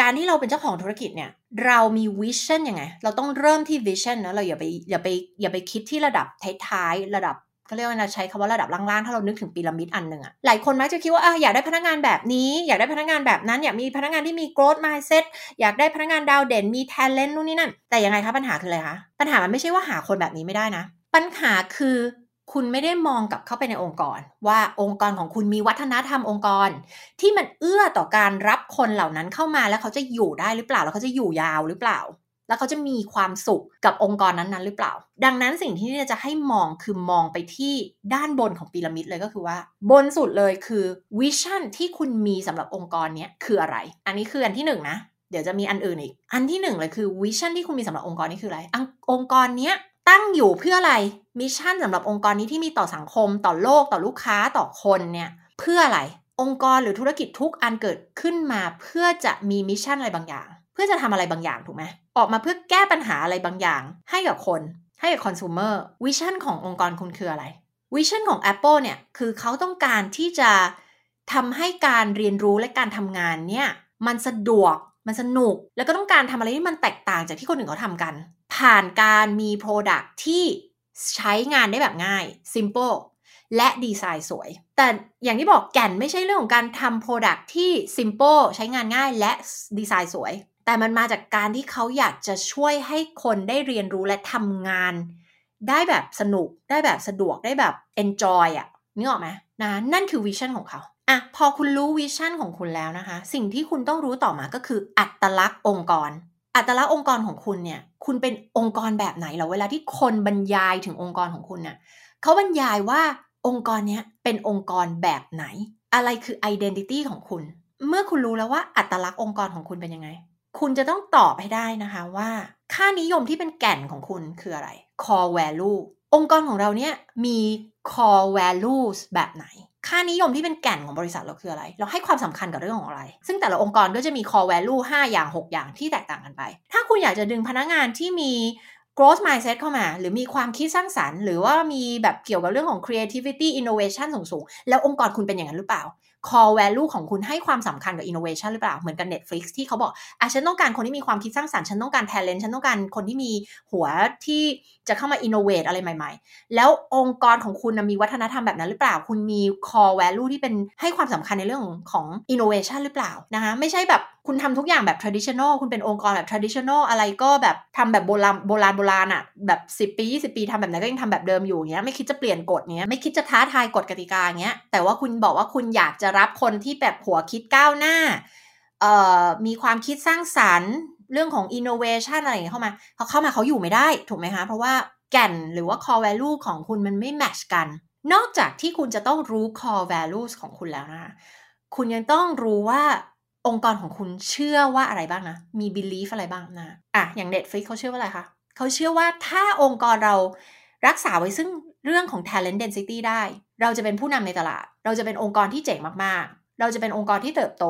Speaker 1: การที่เราเป็นเจ้าของธุรกิจเนี่ย เรามีวิชั่นยังไง เราต้องเริ่มที่วิชั่นนะเราอย่าไปอย่าไปอย่าไปคิดที่ระดับท้ายๆระดับ เขาเรียกว่าใช้คำว่าระดับล่างๆ ถ้าเรานึกถึงพีระมิดอันหนึ่งอะหลายคนมักจะคิดว่าออยากได้พนักงานแบบนี้ อยากได้พนักงานแบบนั้น อยากมีพนักงานที่มี growth mindset อยากได้พนักงานดาวเด่น มี talent นู่นนี่นั่น แต่ยังไงคะปัญหาคืออะไรคะ ปัญหามันไม่ใช่ว่าหาคนแบบนี้ไม่ได้นะ ปัญหาคือคุณไม่ได้มองกลับเข้าไปในองค์กร ว่าองค์กรของคุณมีวัฒนธรรมองค์กร ที่มันเอื้อต่อการรับคนเหล่านั้นเข้ามาแล้วเขาจะอยู่ได้หรือเปล่าแล้วเขาจะอยู่ยาวหรือเปล่า แล้วเขาจะมีความสุขกับองค์กรนั้นๆ หรือเปล่า ดังนั้นสิ่งที่จะให้มองคือมองไปที่ด้านบนของพีระมิดเลยก็คือว่า บนสุดเลยคือ vision ที่คุณมีสำหรับองค์กรนี้คืออะไร อันนี้คืออันที่หนึ่งนะเดี๋ยวจะมีอันอื่นอีก อันที่หนึ่งเลยคือ vision ที่คุณมีสำหรับองค์กรนี้คืออะไรองค์กรนี้ตั้งอยู่เพื่ออะไร mission สำหรับองค์กรนี้ที่มีต่อสังคมต่อโลกต่อลูกค้าต่อคนเนี่ยเพื่ออะไรองค์กรหรือธุรกิจทุกอันเกิดขึ้นมาเพื่อจะมี mission อะไรบางอย่าง เพื่อจะทำอะไรบางอย่างถูกไหมออกมาเพื่อแก้ปัญหาอะไรบางอย่าง ให้กับคน ให้กับคอน sumer วิชั่นขององค์กรคุณคืออะไร vision ของ Apple เนี่ยคือเขาต้องการที่จะทำให้การเรียนรู้และการทำงานเนี่ยมันสะดวกมันสนุก แล้วก็ต้องการทำอะไรที่มันแตกต่างจากที่คนอื่นเขาทำกัน ผ่านการมี Product ที่ใช้งานได้แบบง่าย simple และดีไซน์สวย แต่อย่างที่บอกแก่นไม่ใช่เรื่องของการทำ Product ที่ simple ใช้งานง่ายและดีไซน์สวย แต่มันมาจากการที่เขาอยากจะช่วยให้คนได้เรียนรู้และทำงาน ได้แบบสนุกได้แบบสะดวกได้แบบ enjoy อะนึกออกไหมนะนั่นคือ vision ของเขาอะพอคุณรู้ vision ของคุณแล้วนะคะ สิ่งที่คุณต้องรู้ต่อมาก็คืออัตลักษณ์องค์กร อัตลักษณ์องค์กรของคุณเนี่ย คุณเป็นองค์กรแบบไหนเหรอเวลาที่คนบรรยายถึงองค์กรของคุณเนี่ยเขาบรรยายว่าองค์กรเนี้ยเป็นองค์กรแบบไหน อะไรคือ identity ของคุณ เมื่อคุณรู้แล้วว่าอัตลักษณ์องค์กรของคุณเป็นยังไง คุณจะต้องตอบให้ได้นะคะว่า ค่านิยมที่เป็นแก่นของคุณคืออะไร core value องค์กรของเราเนี่ยมี core values แบบไหน ค่านิยมที่เป็นแก่นของบริษัทเราคืออะไร เราให้ความสำคัญกับเรื่องของอะไร ซึ่งแต่ละองค์กรก็จะมี core value 5 อย่าง 6 อย่างที่แตกต่างกันไป ถ้าคุณอยากจะดึงพนักงานที่มี growth mindset เข้ามา หรือมีความคิดสร้างสารรค์ หรือว่ามีแบบเกี่ยวกับเรื่องของ creativity innovation สูงๆ แล้วองค์กรคุณเป็นอย่างนั้นหรือเปล่า core value ของคุณให้ความสำคัญกับ innovation หรือเปล่า เหมือนกับ Netflix ที่เขาบอกอะฉันต้องการคนที่มีความคิดสร้างสรรค์ฉันต้องการ talent ฉันต้องการคนที่มีหัวที่จะเข้ามา innovate อะไรใหม่ ๆ แล้วองค์กรของคุณมีวัฒนธรรมแบบนั้นหรือเปล่า คุณมี core value ที่เป็นให้ความสำคัญในเรื่องของ innovation หรือเปล่านะคะไม่ใช่แบบ คุณทำทุกอย่างแบบ traditional คุณเป็นองค์กรแบบ traditional อะไรก็แบบทำแบบโบราณโบราณโบราณอะแบบ 10 ปี 20 ปีทำแบบไหนก็ยังทำแบบเดิมอยู่เงี้ยไม่คิดจะเปลี่ยนกฎเงี้ยไม่คิดจะท้าทายกฎกติกาเงี้ยแต่ว่าคุณบอกว่าคุณอยากจะรับคนที่แบบหัวคิดก้าวหน้าเอ่อมีความคิดสร้างสรรค์เรื่องของ innovation อะไรอย่างเงี้ยเข้ามาเขาเข้ามาเขาอยู่ไม่ได้ถูกไหมคะ เพราะว่าแก่นหรือว่า core value ของคุณมันไม่แมชกัน นอกจากที่คุณจะต้องรู้ core values ของคุณแล้วนะคะคุณยังต้องรู้ว่า องค์กรของคุณเชื่อว่าอะไรบ้างนะ มี belief อะไรบ้างนะ อะ อย่าง Netflix เขาเชื่อว่าอะไรคะเขาเชื่อว่าถ้าองค์กรเรารักษาไว้ซึ่งเรื่องของ talent density ได้ เราจะเป็นผู้นำในตลาด เราจะเป็นองค์กรที่เจ๋งมากๆ เราจะเป็นองค์กรที่เติบโต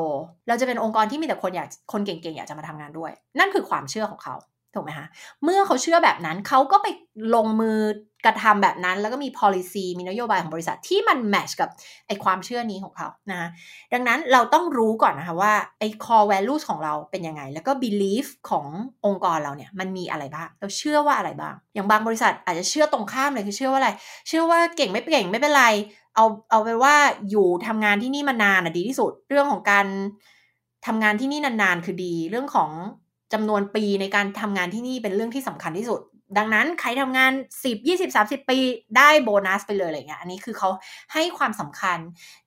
Speaker 1: เราจะเป็นองค์กรที่มีแต่คนอยากคนเก่งๆ อยากจะมาทำงานด้วย นั่นคือความเชื่อของเขา ถูกไหมคะเมื่อเขาเชื่อแบบนั้นเขาก็ไปลงมือกระทำแบบนั้น แล้วก็มี policy มีนโยบายของบริษัทที่มันแมชกับไอความเชื่อนี้ของเขานะดังนั้นเราต้องรู้ก่อนนะคะว่าไอ core values ของเราเป็นยังไง แล้วก็ belief ขององค์กรเราเนี่ยมันมีอะไรบ้าง เราเชื่อว่าอะไรบ้าง อย่างบางบริษัทอาจจะเชื่อตรงข้ามเลยคือเชื่อว่าอะไร เชื่อว่าเก่งไม่เก่งไม่เป็นไร เอาเอาไปว่าอยู่ทำงานที่นี่มานานอะดีที่สุด เรื่องของการทำงานที่นี่นานๆ คือดี เรื่องของ จำนวนปีในการทำงานที่นี่เป็นเรื่องที่สำคัญที่สุด ดังนั้นใครทำงาน 10 20 30 ปีได้โบนัสไปเลยอะไรเงี้ย อันนี้คือเขาให้ความสำคัญ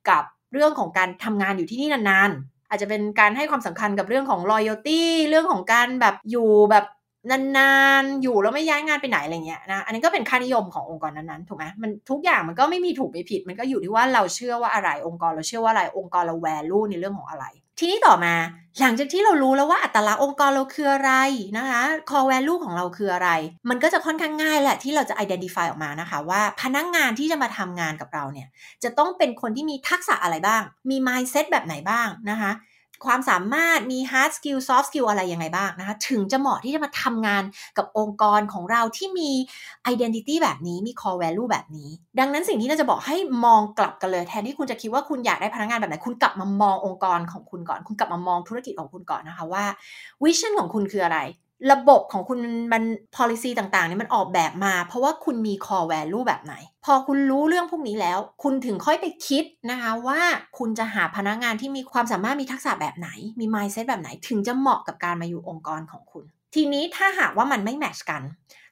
Speaker 1: กับเรื่องของการทำงานอยู่ที่นี่นานๆ อาจจะเป็นการให้ความสำคัญกับเรื่องของ loyalty เรื่องของการแบบอยู่แบบนานๆ อยู่แล้วไม่ย้ายงานไปไหนอะไรเงี้ยนะ อันนี้ก็เป็นค่านิยมขององค์กรนั้นๆ ถูกไหมมันทุกอย่างมันก็ไม่มีถูกไม่ผิด มันก็อยู่ที่ว่าเราเชื่อว่าอะไรองค์กรเราเชื่อว่าอะไรองค์กรเรา value ในเรื่องของอะไร ทีนี้ต่อมาหลังจากที่เรารู้แล้วว่าอัตลักษณ์องค์กรเราคืออะไรนะคะ core value ของเราคืออะไร มันก็จะค่อนข้างง่ายแหละที่เราจะ identify ออกมานะคะ ว่าพนักงงานที่จะมาทำงานกับเราเนี่ย จะต้องเป็นคนที่มีทักษะอะไรบ้าง มี mindset แบบไหนบ้างนะคะ ความสามารถมี hard skill soft skill อะไรยังไงบ้างนะคะ ถึงจะเหมาะที่จะมาทำงานกับองค์กรของเราที่มี identity แบบนี้มี core value แบบนี้ ดังนั้นสิ่งที่เราจะบอกให้มองกลับกันเลย แทนที่คุณจะคิดว่าคุณอยากได้พนักงานแบบไหน คุณกลับมามององค์กรของคุณก่อน คุณกลับมามองธุรกิจของคุณก่อนนะคะว่า vision ของคุณคืออะไร ระบบของคุณมัน policy ต่างๆเนี่ยมันออกแบบมา เพราะว่าคุณมี core value แบบไหน พอคุณรู้เรื่องพวกนี้แล้ว คุณถึงค่อยไปคิดนะคะว่าคุณจะหาพนักงานที่มีความสามารถมีทักษะแบบไหน มี mindset แบบไหน ถึงจะเหมาะกับการมาอยู่องค์กรของคุณ ทีนี้ถ้าหากว่ามันไม่แมชกัน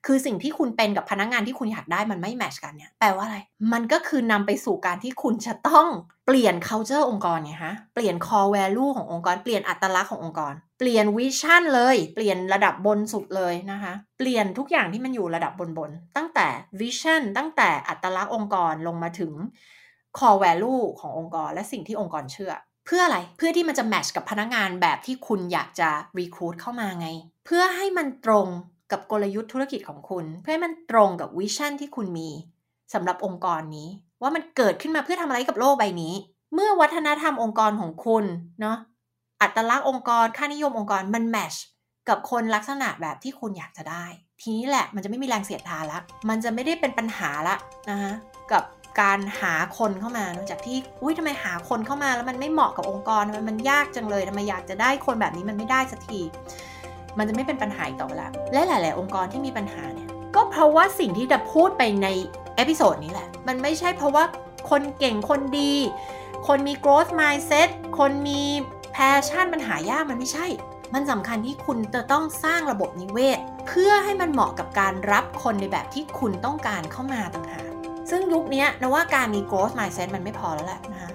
Speaker 1: คือสิ่งที่คุณเป็นกับพนักงานที่คุณอยากได้มันไม่แมชกันเนี่ยแปลว่าอะไร มันก็คือนำไปสู่การที่คุณจะต้อง เปลี่ยน culture องค์กรไงฮะ เปลี่ยน core value ขององค์กร เปลี่ยนอัตลักษณ์ขององค์กร เปลี่ยนวิชั่นเลย เปลี่ยนระดับบนสุดเลยนะคะ เปลี่ยนทุกอย่างที่มันอยู่ระดับบนบน ตั้งแต่วิชั่น ตั้งแต่อัตลักษณ์องค์กรลงมาถึง core value ขององค์กร และสิ่งที่องค์กรเชื่อ เพื่ออะไร เพื่อที่มันจะแมทช์กับพนักงานแบบที่คุณอยากจะรีคูดเข้ามาไง เพื่อให้มันตรงกับกลยุทธ์ธุรกิจของคุณ เพื่อให้มันตรงกับวิชั่นที่คุณมีสำหรับองค์กรนี้ ว่ามันเกิดขึ้นมาเพื่อทำอะไรกับโลกใบนี้ เมื่อวัฒนธรรมองค์กรของคุณเนาะอัตลักษณ์องค์กรค่านิยมองค์กรมันแมชกับคนลักษณะแบบที่คุณอยากจะได้ ทีนี้แหละมันจะไม่มีแรงเสียดทานละมันจะไม่ได้เป็นปัญหาละนะคะกับการหาคนเข้ามานอกจากที่อุ้ยทำไมหาคนเข้ามาแล้วมันไม่เหมาะกับองค์กรทำไมมันยากจังเลยทำไมอยากจะได้คนแบบนี้มันไม่ได้สักที มันจะไม่เป็นปัญหาต่อละและหลาย ๆ องค์กรที่มีปัญหาเนี่ยก็เพราะว่าสิ่งที่จะพูดไปใน episode นี้แหละ มันไม่ใช่เพราะว่าคนเก่งคนดี คนมี growth mindset คนมี passion มันหายากมันไม่ใช่ มันสำคัญที่คุณจะต้องสร้างระบบนิเวศ เพื่อให้มันเหมาะกับการรับคนในแบบที่คุณต้องการเข้ามาต่างหากซึ่งยุคนี้นะว่าการมี growth mindset มันไม่พอแล้วแหละนะคะ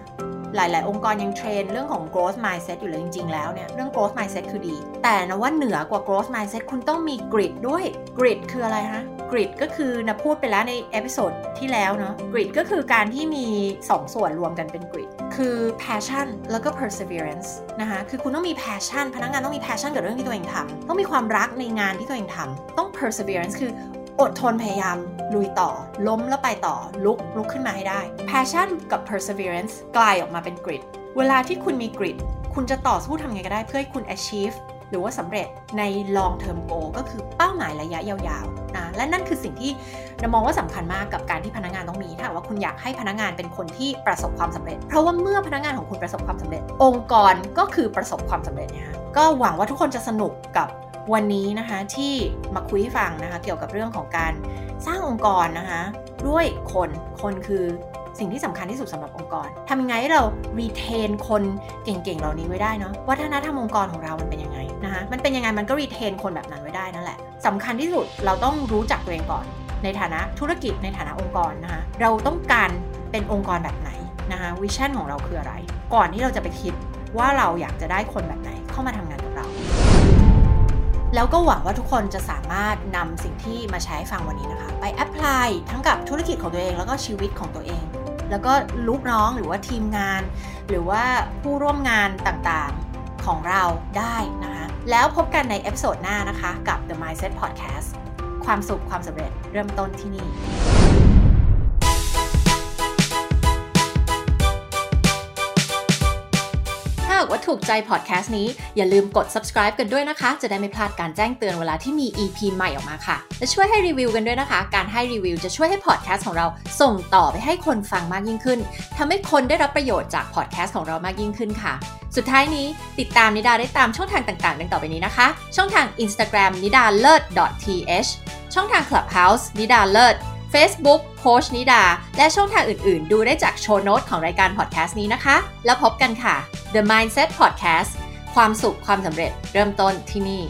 Speaker 1: หลาย ๆ องค์กรยัง train เรื่องของ growth mindset อยู่เลยจริง ๆ แล้วเนี่ยเรื่อง growth mindset คือดี แต่นะว่าเหนือกว่า growth mindset คุณต้องมี grit ด้วย grit คืออะไรฮะ grit ก็คือนะพูดไปแล้วใน episode ที่แล้วเนาะ grit ก็คือการที่มี 2ส่วนรวมกันเป็น grit คือ passion แล้วก็ perseverance นะคะคือคุณต้องมี passion พนักงานต้องมี passion กับเรื่องที่ตัวเองทำต้องมีความรักในงานที่ตัวเองทำต้อง perseverance คือ อดทนพยายาม ลุยต่อ ล้มแล้วไปต่อ ลุก ลุกขึ้นมาให้ได้ passion กับ perseverance กลายออกมาเป็น grit เวลาที่คุณมี grit คุณจะต่อสู้ทำไงก็ได้เพื่อให้คุณ achieve หรือว่าสำเร็จใน long term goal ก็คือเป้าหมายระยะยาวๆนะและนั่นคือสิ่งที่เรามองว่าสำคัญมากกับการที่พนักงานต้องมี ถ้าว่าคุณอยากให้พนักงานเป็นคนที่ประสบความสำเร็จ เพราะว่าเมื่อพนักงานของคุณประสบความสำเร็จ องค์กรก็คือประสบความสำเร็จนี่ยก็หวังว่าทุกคนจะสนุกกับ วันนี้นะคะที่มาคุยฟังนะคะเกี่ยวกับเรื่องของการสร้างองค์กรนะคะด้วยคนคนคือสิ่งที่สำคัญที่สุดสำหรับองค์กรทำยังไงให้เรา retain คนเก่งๆเหล่านี้ไว้ได้เนาะวัฒนธรรมองค์กรของเรามันเป็นยังไงนะคะมันเป็นยังไงมันก็ retain คนแบบนั้นไว้ได้นั่นแหละสำคัญที่สุดเราต้องรู้จักตัวเองก่อน ในฐานะธุรกิจในฐานะองค์กรนะคะเราต้องการเป็นองค์กรแบบไหนนะคะวิชั่นของเราคืออะไร ก่อนที่เราจะไปคิดว่าเราอยากจะได้คนแบบไหนเข้ามาทำงานกับเรา แล้วก็หวังว่าทุกคนจะสามารถนำสิ่งที่มาใช้ฟังวันนี้นะคะ ไปแอพพลายทั้งกับธุรกิจของตัวเอง แล้วก็ชีวิตของตัวเอง แล้วก็ลูกน้องหรือว่าทีมงาน หรือว่าผู้ร่วมงานต่างๆของเราได้นะคะ แล้วพบกันใน episode หน้านะคะ กับ The Mindset Podcast ความสุขความสำเร็จเริ่มต้นที่นี่ค่ะ หากว่าถูกใจพอดแคสต์นี้ อย่าลืมกด subscribe กันด้วยนะคะ จะได้ไม่พลาดการแจ้งเตือนเวลาที่มี EP ใหม่ออกมาค่ะ และช่วยให้รีวิวกันด้วยนะคะ การให้รีวิวจะช่วยให้พอดแคสต์ของเราส่งต่อไปให้คนฟังมากยิ่งขึ้นทำให้คนได้รับประโยชน์จากพอดแคสต์ของเรามากยิ่งขึ้นค่ะ สุดท้ายนี้ติดตามนิดาได้ตามช่องทางต่างๆดังต่อไปนี้นะคะ ช่องทาง Instagram นิดาเลิศ .th ช่องทาง Clubhouse นิดาเลิศ Facebook โคชนิดา และช่องทางอื่นๆ ดูได้จากโชว์โน้ตของรายการพอดแคสต์นี้นะคะ แล้วพบกันค่ะ The Mindset Podcast ความสุขความสำเร็จเริ่มต้นที่นี่